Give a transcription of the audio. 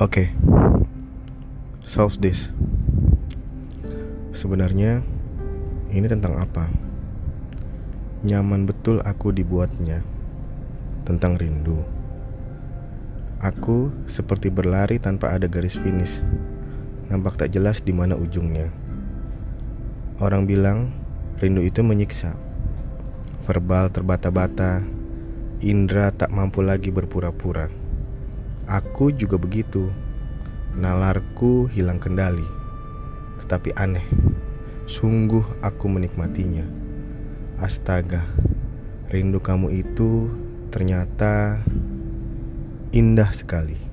Oke, solve this. Sebenarnya ini tentang apa? Nyaman betul aku dibuatnya. Tentang rindu. Aku seperti berlari tanpa ada garis finish. Nampak tak jelas di mana ujungnya. Orang bilang rindu itu menyiksa. Verbal terbata-bata, indera tak mampu lagi berpura-pura. Aku juga begitu. Nalarku hilang kendali. Tetapi aneh. Sungguh aku menikmatinya. Astaga. Rindu kamu itu ternyata indah sekali.